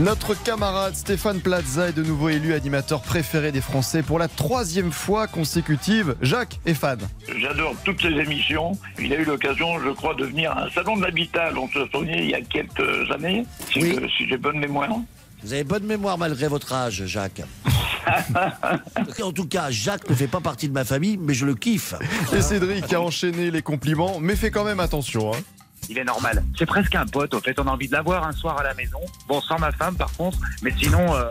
Notre camarade Stéphane Plaza est de nouveau élu animateur préféré des Français pour la troisième fois consécutive. Jacques est fan. J'adore toutes ces émissions. Il a eu l'occasion, je crois, de venir à un salon de l'habitat, on se souvient, il y a quelques années, si, Oui. je- si j'ai bonne mémoire. Vous avez bonne mémoire malgré votre âge, Jacques. en tout cas, Jacques ne fait pas partie de ma famille, mais je le kiffe. Et Cédric a enchaîné les compliments, mais fait quand même attention. hein. Il est normal. C'est presque un pote, au fait. On a envie de l'avoir un soir à la maison. Bon, sans ma femme, par contre. Mais sinon, euh,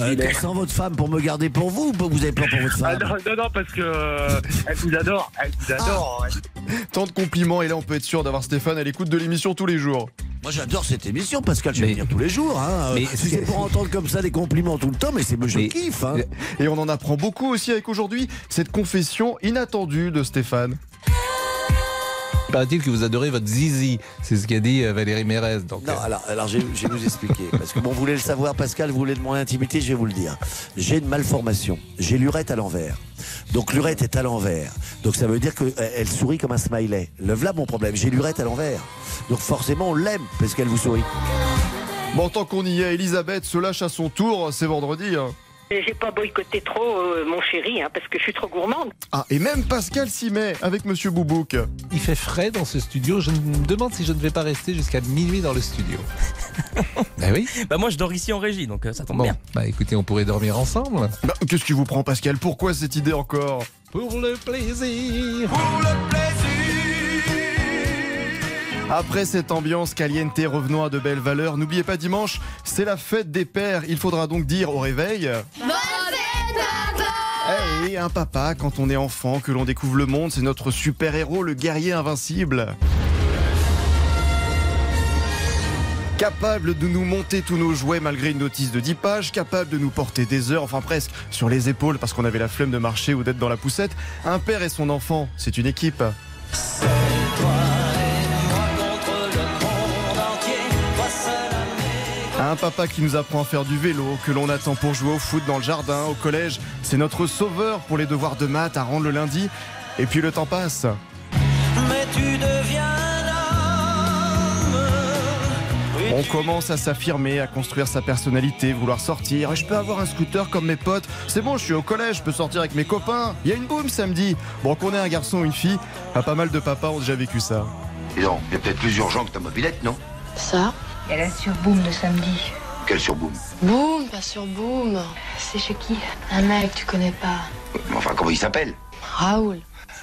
Euh, est- Sans votre femme pour me garder pour vous, ou vous avez peur pour votre ah, femme non, non, non, parce que euh, elle vous adore. Elle vous adore. Tant de compliments, et là on peut être sûr d'avoir Stéphane à l'écoute de l'émission tous les jours. Moi j'adore cette émission, Pascal, je vais venir tous les jours. Hein. Mais- si c'est pour entendre comme ça des compliments tout le temps, mais c'est je Mais- kiffe. Hein. Et on en apprend beaucoup aussi avec aujourd'hui cette confession inattendue de Stéphane. Paraît-il que vous adorez votre zizi. C'est ce qu'a dit euh, Valérie Mérez. Donc, Non, euh, alors, alors je, vais- je vais vous expliquer. Parce que bon, vous voulez le savoir, Pascal, vous voulez de mon intimité, je vais vous le dire. J'ai une malformation. J'ai l'urette à l'envers. Donc l'urette est à l'envers. Donc ça veut dire qu'elle sourit comme un smiley. Le voilà mon problème. J'ai l'urette à l'envers. Donc forcément, on l'aime parce qu'elle vous sourit. Bon, tant qu'on y est, Elisabeth se lâche à son tour, c'est vendredi. hein. J'ai pas boycotté trop euh, mon chéri, hein, parce que je suis trop gourmande. Ah, et même Pascal s'y met avec Monsieur Boubouk. il fait frais dans ce studio. Je me demande si je ne vais pas rester jusqu'à minuit dans le studio. ben oui. Bah moi je dors ici en régie donc euh, ça tombe Bon, bien. bah écoutez, on pourrait dormir ensemble. Bah, Qu'est-ce qui vous prend, Pascal? Pourquoi cette idée encore? Pour le plaisir. Après cette ambiance caliente, revenons à de belles valeurs. N'oubliez pas dimanche, c'est la fête des pères. Il faudra donc dire au réveil. Eh oui, un papa, quand on est enfant, que l'on découvre le monde, c'est notre super-héros, le guerrier invincible. Capable de nous monter tous nos jouets malgré une notice de 10 pages, capable de nous porter des heures, enfin presque, sur les épaules parce qu'on avait la flemme de marcher ou d'être dans la poussette. Un père et son enfant, c'est une équipe. Un papa qui nous apprend à faire du vélo, que l'on attend pour jouer au foot dans le jardin, au collège. C'est notre sauveur pour les devoirs de maths à rendre le lundi. Et puis le temps passe. On commence à s'affirmer, à construire sa personnalité, vouloir sortir. Je peux avoir un scooter comme mes potes. C'est bon, je suis au collège, je peux sortir avec mes copains. Il y a une boum samedi. Bon, qu'on ait un garçon ou une fille, ah, pas mal de papas ont déjà vécu ça. Dis donc, il y a peut-être plus urgent que ta mobilette, non? Ça? Il y a la surboom de samedi. Quel surboom Boum, pas sur Boum. C'est chez qui Un mec, tu connais pas. Mais Enfin, comment il s'appelle Raoul.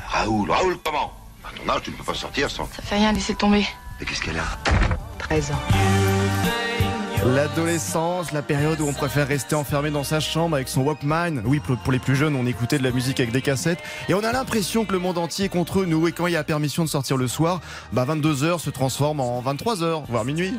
Raoul. Raoul, comment À ton âge, tu ne peux pas sortir sans... Ça fait rien, laissez tomber. Mais qu'est-ce qu'elle a 13 ans. L'adolescence, la période où on préfère rester enfermé dans sa chambre avec son Walkman. Oui, pour pour les plus jeunes, on écoutait de la musique avec des cassettes. Et on a l'impression que le monde entier est contre nous. Et quand il y a permission de sortir le soir, bah 22h se transforme en 23h, voire minuit.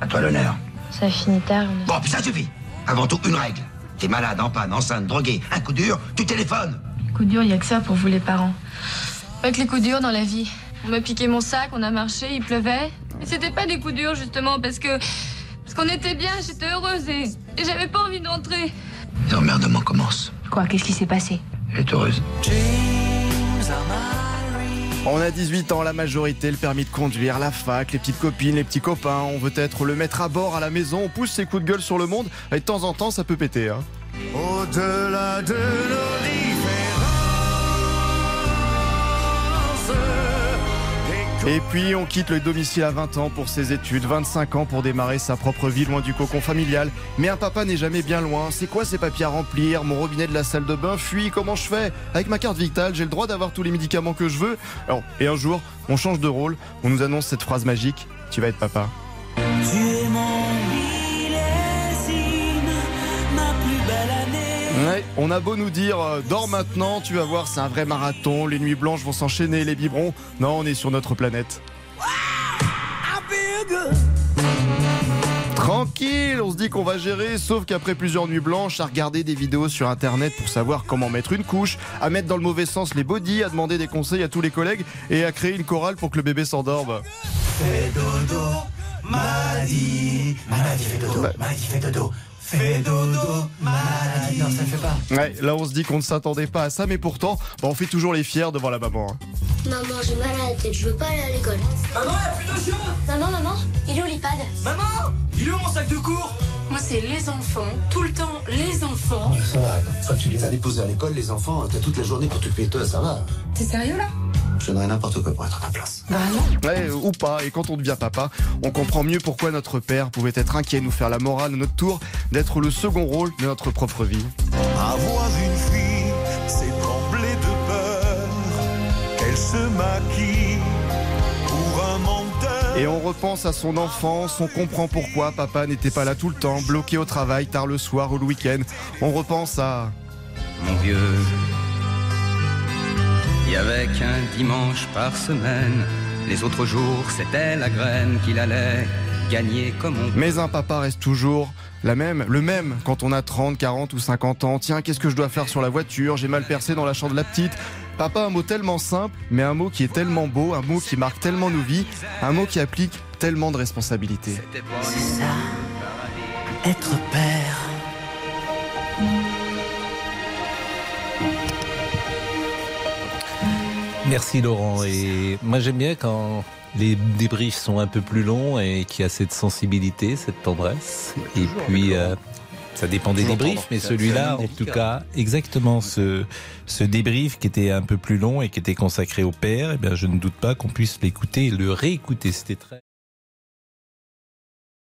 À toi l'honneur. Ça finit tard. on Bon, puis ça suffit. Avant tout, une règle. T'es malade, en panne, enceinte, drogué, un coup dur, tu téléphones. Coup dur, y a que ça pour vous les parents. Pas que les coups durs dans la vie. On m'a piqué mon sac, on a marché, il pleuvait. Et c'était pas des coups durs justement parce que. Parce qu'on était bien, j'étais heureuse et, et j'avais pas envie d'entrer. Les emmerdements commencent. Quoi, qu'est-ce qui s'est passé? Elle est heureuse. On a 18 ans, la majorité, le permis de conduire, la fac, les petites copines, les petits copains. On veut être le maître à bord à la maison. On pousse ses coups de gueule sur le monde. Et de temps en temps, ça peut péter. hein. Au-delà de nos Et puis on quitte le domicile à 20 ans pour ses études, 25 ans pour démarrer sa propre vie loin du cocon familial. Mais un papa n'est jamais bien loin. C'est quoi ces papiers à remplir? Mon robinet de la salle de bain fuit, comment je fais? Avec ma carte vitale, j'ai le droit d'avoir tous les médicaments que je veux? Et un jour, on change de rôle, on nous annonce cette phrase magique, tu vas être papa. Ouais, on a beau nous dire euh, dors maintenant, tu vas voir, c'est un vrai marathon, les nuits blanches vont s'enchaîner, les biberons. Non, on est sur notre planète. Tranquille, on se dit qu'on va gérer, sauf qu'après plusieurs nuits blanches, à regarder des vidéos sur internet pour savoir comment mettre une couche, à mettre dans le mauvais sens les bodys, à demander des conseils à tous les collègues et à créer une chorale pour que le bébé s'endorme. Maladie, maladie, fais dodo, maladie, fais dodo. Fais dodo, maladie. Fait pas. Ouais, là on se dit qu'on ne s'attendait pas à ça, mais pourtant, bah, on fait toujours les fiers devant la maman. hein. Maman, j'ai mal à la tête, je veux pas aller à l'école. Maman, y'a plus de choses Maman, maman, il est où l'iPad Maman Il est où mon sac de cours? Moi, c'est les enfants, tout le temps les enfants. Ça va, quand tu les as déposés à l'école, les enfants, t'as toute la journée pour t'occuper de toi, ça va. T'es sérieux là? Je donnerais n'importe quoi pour être à ta place. Ouais, ou pas, et quand on devient papa, on comprend mieux pourquoi notre père pouvait être inquiet, nous faire la morale à notre tour, d'être le second rôle de notre propre vie. Se maquille pour un menteur. Et on repense à son enfance, on comprend pourquoi papa n'était pas là tout le temps, bloqué au travail, tard le soir ou le week-end. On repense à... Mon vieux, il y avait qu'un dimanche par semaine. Les autres jours, c'était la graine qu'il allait gagner comme on Mais un papa reste toujours la même, le même quand on a 30, 40 ou 50 ans. Tiens, qu'est-ce que je dois faire sur la voiture? J'ai mal percé dans la chambre de la petite. Papa, un mot tellement simple, mais un mot qui est tellement beau, un mot qui marque tellement nos vies, un mot qui applique tellement de responsabilités. C'est ça. Être père. Merci Laurent. Et moi j'aime bien quand les débriefs sont un peu plus longs et qu'il y a cette sensibilité, cette tendresse. Et puis euh, ça dépend des débriefs, mais celui-là, en tout cas, exactement ce, ce débrief qui était un peu plus long et qui était consacré au père, eh bien je ne doute pas qu'on puisse l'écouter et le réécouter. C'était très